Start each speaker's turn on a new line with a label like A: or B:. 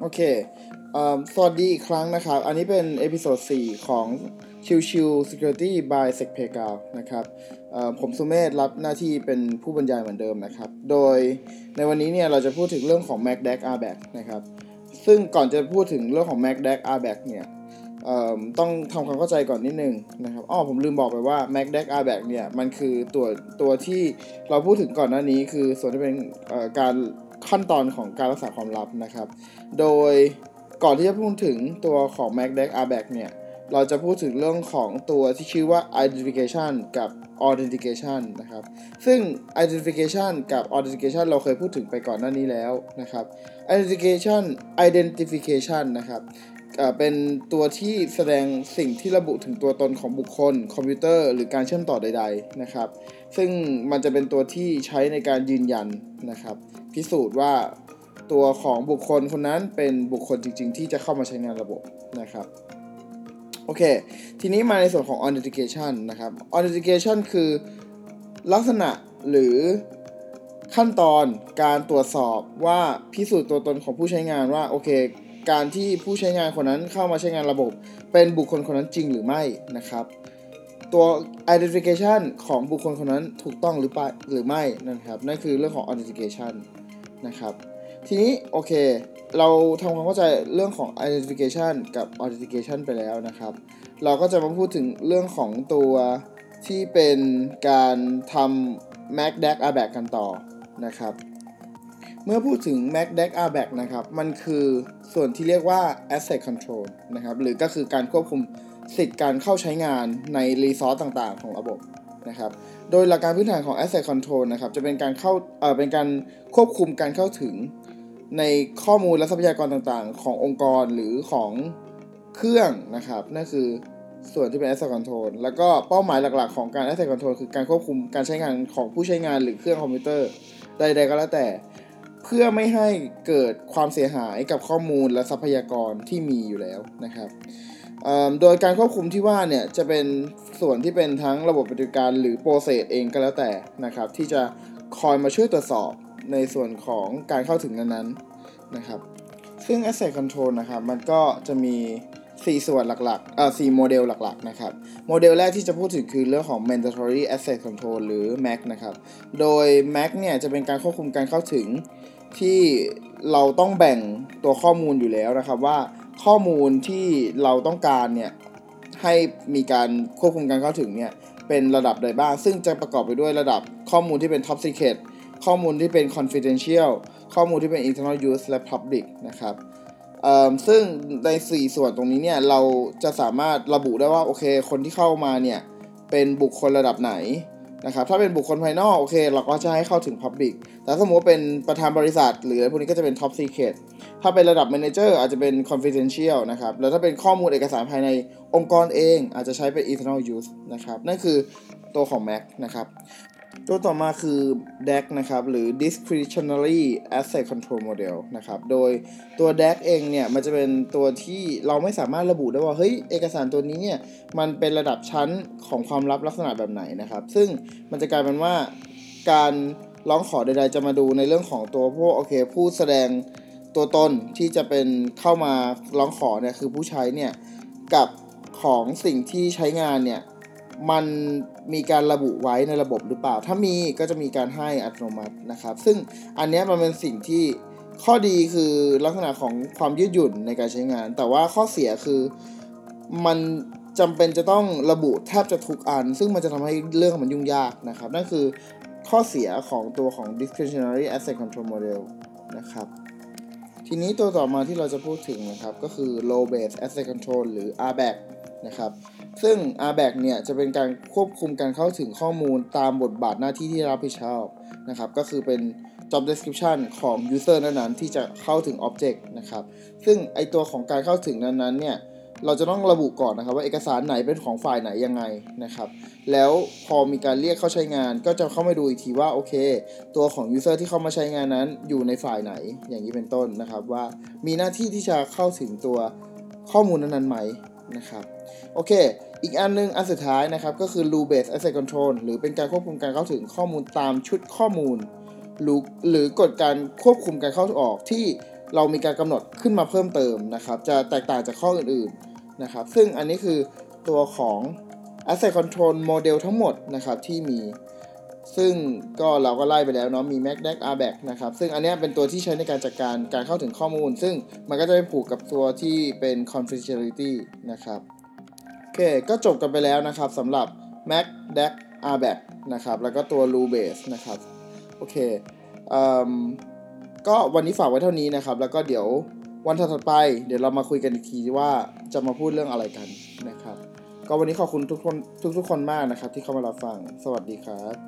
A: โอเคสวัสดีอีกครั้งนะครับ อันนี้เป็น episode 4 ของชิวชิว Security by s e c p a y g a l นะครับผมสุเมธรับหน้าที่เป็นผู้บรรยายเหมือนเดิมนะครับ โดยในวันนี้เนี่ยเราจะพูดถึงเรื่องของ MAC DAC RBAC นะครับ ซึ่งก่อนจะพูดถึงเรื่องของ MAC DAC RBAC เนี่ยต้องทำความเข้าใจก่อนนิดนึงนะครับอ้อผมลืมบอกไปว่า MAC DAC RBAC เนี่ยมันคือตัวตัวที่เราพูดถึงก่อนหน้านี้คือส่วนที่เป็นการ ขั้นตอนของการรักษาความลับนะครับ โดยก่อนที่จะพูดถึงตัวของ Mac d e c RBAC เนี่ย เราจะพูดถึงเรื่องของตัวที่ชื่อว่า identification กับ authentication นะครับ ซึ่ง identification กับ authentication เราเคยพูดถึงไปก่อนหน้านี้แล้วนะครับ identification identification นะครับ เอ่อเป็นตัวที่แสดงสิ่งที่ระบุถึงตัวตนของบุคคล คอมพิวเตอร์ หรือการเชื่อมต่อใด ๆ นะครับ ซึ่งมันจะเป็นตัวที่ใช้ในการยืนยันนะครับ พิสูจน์ว่าตัวของบุคคลคนนั้นเป็นบุคคลจริง ๆ ที่จะเข้ามาใช้งานระบบนะครับโอเค ทีนี้มาในส่วนของ authentication นะครับ authentication คือลักษณะหรือขั้นตอนการตรวจสอบว่าพิสูจน์ตัวตนของผู้ใช้งานว่าโอเค การที่ผู้ใช้งานคนนั้นเข้ามาใช้งานระบบ เป็นบุคคลคนนั้นจริงหรือไม่นะครับ ตัว identification ของบุคคลคนนั้นถูกต้องหรือปหรือไม่นะครับนั่นคือเรื่องของ authentication นะครับทีนี้โอเค เราทำความเข้าใจเรื่องของ identification กับ authentication ไปแล้วนะครับ เราก็จะมาพูดถึงเรื่องของตัวที่เป็นการทำ Mac d e c RBAC กันต่อนะครับ เมื่อพูดถึง Mac d e c RBAC นะครับ มันคือส่วนที่เรียกว่า asset control นะครับ หรือก็คือการควบคุมสิทธิ์การเข้าใช้งานในรีซอสต่างๆ ของระบบนะครับ โดยหลักการพื้นฐานของ asset control นะครับ จะเป็นการเข้าเอ่อเป็นการควบคุมการเข้าถึงในข้อมูลและทรัพยากรต่างๆ ขององค์กรหรือของเครื่องนะครับ นั่นคือส่วนที่เป็น asset control แล้วก็เป้าหมายหลักๆ ของการ asset control คือการควบคุมการใช้งานของผู้ใช้งานหรือเครื่องคอมพิวเตอร์ใดๆก็แล้วแต่ เพื่อไม่ให้เกิดความเสียหายกับข้อมูลและทรัพยากรที่มีอยู่แล้วนะครับโดยการควบคุมที่ว่าเนี่ยจะเป็นส่วนที่เป็นทั้งระบบปฏิบัติการหรือ process เองก็แล้วแต่นะครับ ที่จะคอยมาช่วยตรวจสอบในส่วนของการเข้าถึงนั้นๆนะครับ ซึ่ง Access Control นะครับ มันก็จะมี 4 ส่วนหลักๆเอ่อ4โมเดลหลักๆนะครับ โมเดลแรกที่จะพูดถึงคือเรื่องของ Mandatory Access Control หรือ MAC นะครับ โดย MAC เนี่ยจะเป็นการควบคุมการเข้าถึงที่เราต้องแบ่งตัวข้อมูลอยู่แล้วนะครับว่าข้อมูลที่เราต้องการเนี่ยให้มีการควบคุมการเข้าถึงเนี่ยเป็นระดับใดบ้าง ซึ่งจะประกอบไปด้วยระดับข้อมูลที่เป็น Top Secret ข้อมูลที่เป็น confidential ข้อมูลที่เป็น internal use และ public นะครับ ซึ่งใน 4 ส่วนตรงนี้เนี่ยเราจะสามารถระบุได้ว่าโอเค คนที่เข้ามาเนี่ยเป็นบุคคลระดับไหนนะครับถ้าเป็นบุคคลภายนอกโอเค เราก็จะให้เข้าถึง Public แต่สมมติว่าเป็นประธานบริษัท หรืออะไรพวกนี้ก็จะเป็น Top Secret ถ้าเป็นระดับ Manager อาจจะเป็น Confidential นะครับ แล้วถ้าเป็นข้อมูลเอกสารภายในองค์กรเอง อาจจะใช้เป็น Internal Use นะครับ นั่นคือตัวของ Mac นะครับ ตัวต่อมาคือ DAC นะครับ หรือ Discretionary Asset Control Model นะครับ โดยตัว DAC เองเนี่ย มันจะเป็นตัวที่เราไม่สามารถระบุได้ว่า เฮ้ย เอกสารตัวนี้เนี่ย มันเป็นระดับชั้นของความลับลักษณะแบบไหนนะครับ ซึ่งมันจะกลายเป็นว่าการร้องขอใดๆจะมาดูในเรื่องของตัวพวกโอเค ผู้แสดงตัวตนที่จะเป็นเข้ามาร้องขอเนี่ย คือผู้ใช้เนี่ย กับของสิ่งที่ใช้งานเนี่ย มันมีการระบุไว้ในระบบหรือเปล่า ถ้ามีก็จะมีการให้อัตโนมัตินะครับ ซึ่งอันนี้มันเป็นสิ่งที่ข้อดีคือลักษณะของความยืดหยุ่นในการใช้งาน แต่ว่าข้อเสียคือมันจำเป็นจะต้องระบุแทบจะทุกอัน ซึ่งมันจะทำให้เรื่องมันยุ่งยากนะครับ นั่นคือข้อเสียของตัวของ discretionary asset control model นะครับ ทีนี้ตัวต่อมาที่เราจะพูดถึงนะครับก็คือ low base asset control หรือ RBAC นะครับ ซึ่ง RBAC เนี่ยจะเป็นการควบคุมการเข้าถึงข้อมูลตามบทบาทหน้าที่ที่รับผิดชอบนะครับ ก็คือเป็น job description ของ user นั้นๆที่จะเข้าถึง object นะครับ ซึ่งไอตัวของการเข้าถึงนั้นๆเนี่ย เราจะต้องระบุก่อนนะครับ ว่าเอกสารไหนเป็นของฝ่ายไหนยังไงนะครับ แล้วพอมีการเรียกเข้าใช้งาน ก็จะเข้ามาดูอีกทีว่าโอเค ตัวของ user ที่เข้ามาใช้งานนั้นอยู่ในฝ่ายไหนอย่างนี้เป็นต้นนะครับ ว่ามีหน้าที่ที่จะเข้าถึงตัวข้อมูลนั้นๆไหมนะครับโอเค อีกอันนึงอันสุดท้ายนะครับก็คือ rule based asset control หรือเป็นการควบคุมการเข้าถึงข้อมูลตามชุดข้อมูลหรือหรือกฎการควบคุมการเข้าออกที่ เรามีการกำหนดขึ้นมาเพิ่มเติมนะครับ จะแตกต่างจากข้ออื่นๆนะครับ ซึ่งอันนี้คือตัวของ Asset Control Model ทั้งหมดนะครับที่มี ซึ่งก็เราก็ไล่ไปแล้วเนาะมี MACDAC RBAC นะครับ ซึ่งอันนี้เป็นตัวที่ใช้ในการจัดการการเข้าถึงข้อมูล ซึ่งมันก็จะไปผูกกับตัวที่เป็น confidentiality นะครับโอเคก็จบกันไปแล้วนะครับสำหรับ Mac DAC RBAC นะครับ แล้วก็ตัว Rule Base นะครับ โอเคเอิ่ม ก็วันนี้ฝากไว้เท่านี้นะครับ แล้วก็เดี๋ยววันถัดไป เดี๋ยวเรามาคุยกันอีกทีว่าจะมาพูดเรื่องอะไรกันนะครับ ก็วันนี้ขอบคุณทุกคนทุกๆคนมากนะครับ ที่เข้ามารับฟัง สวัสดีครับ